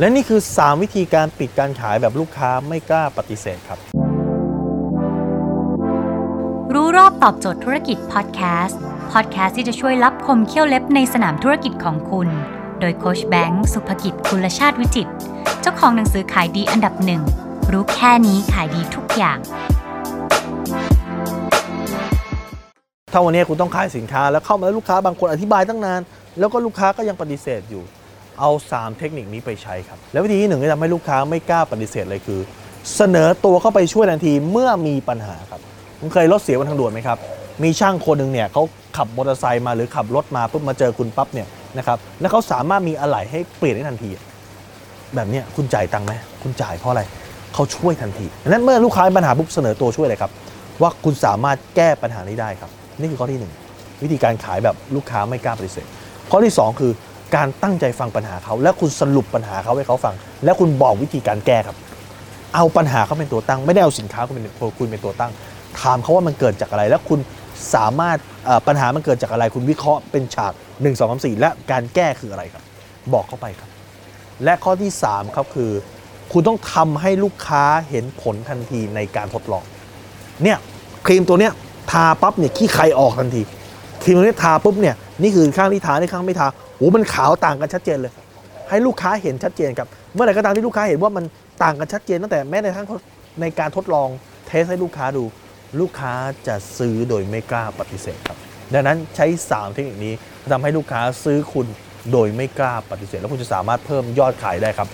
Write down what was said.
และนี่คือ 3 วิธีการปิดการขายแบบลูกค้าไม่กล้าปฏิเสธครับ รู้รอบตอบโจทย์ธุรกิจพอดแคสต์พอดแคสต์ที่จะช่วยรับคมเขี้ยวเล็บในสนามธุรกิจของคุณ โดยโคชแบงค์สุภกิจคุลชาติวิจิตรเจ้าของหนังสือขายดีอันดับหนึ่งรู้แค่นี้ขายดีทุกอย่าง ถ้าวันนี้คุณต้องขายสินค้าแล้วเข้ามาแล้วลูกค้าบางคนอธิบายตั้งนาน แล้วก็ลูกค้าก็ยังปฏิเสธอยู่ เอา 3 เทคนิคนี้ไปใช้ครับ แล้ววิธีที่หนึ่งที่ทำให้ลูกค้าไม่กล้าปฏิเสธเลยคือ เสนอตัวเข้าไปช่วยทันทีเมื่อมีปัญหาครับคุณเคยรถเสียบนทางด่วนไหมครับ มีช่างคนหนึ่งเนี่ยเขาขับมอเตอร์ไซค์มาหรือขับรถมาปุ๊บมาเจอคุณปั๊บเนี่ยนะครับแล้วเขาสามารถมีอะไหล่ให้เปลี่ยนได้ทันที แบบเนี้ยคุณจ่ายตังค์ไหมคุณจ่ายเพราะอะไรเขาช่วยทันทีดังนั้นเมื่อลูกค้ามีปัญหาปุ๊บเสนอตัวช่วยเลยครับ ว่าคุณสามารถแก้ปัญหานี้ได้ครับ นี่คือข้อที่หนึ่งวิธีการขายแบบลูกค้าไม่กล้าปฏิเสธข้อที่สองคือ การตั้งใจฟังปัญหาเขา แล้วคุณสรุปปัญหาเขาให้เขาฟัง แล้วคุณบอกวิธีการแก้ครับ เอาปัญหาเขาเป็นตัวตั้ง ไม่ได้เอาสินค้าคุณเป็นคุณเป็นตัวตั้ง ถามเขาว่ามันเกิดจากอะไร แล้วคุณสามารถปัญหามันเกิดจากอะไร คุณวิเคราะห์เป็นฉาก 1 2 3 4 และการแก้คืออะไรครับ บอกเข้าไปครับ และข้อที่3ครับคือ คุณต้องทำให้ลูกค้าเห็นผลทันทีในการทดลองเนี่ยครีมตัวเนี้ยทาปั๊บเนี่ยขี้ใครออกทันทีครีมตัวนี้ทาปุ๊บเนี่ย นี่คือข้างที่ทานี่ข้างไม่ทาโอ้มันขาวต่างกันชัดเจนเลย ให้ลูกค้าเห็นชัดเจนครับเมื่อไหร่ก็ตามที่ลูกค้าเห็นว่ามันต่างกันชัดเจนตั้งแต่แม้ในทั้งในการทดลองเทสให้ลูกค้าดู ลูกค้าจะซื้อโดยไม่กล้าปฏิเสธครับดังนั้นใช้ 3 เทคนิคนี้ทำให้ลูกค้าซื้อคุณโดยไม่กล้าปฏิเสธ แล้วคุณจะสามารถเพิ่มยอดขายได้ครับ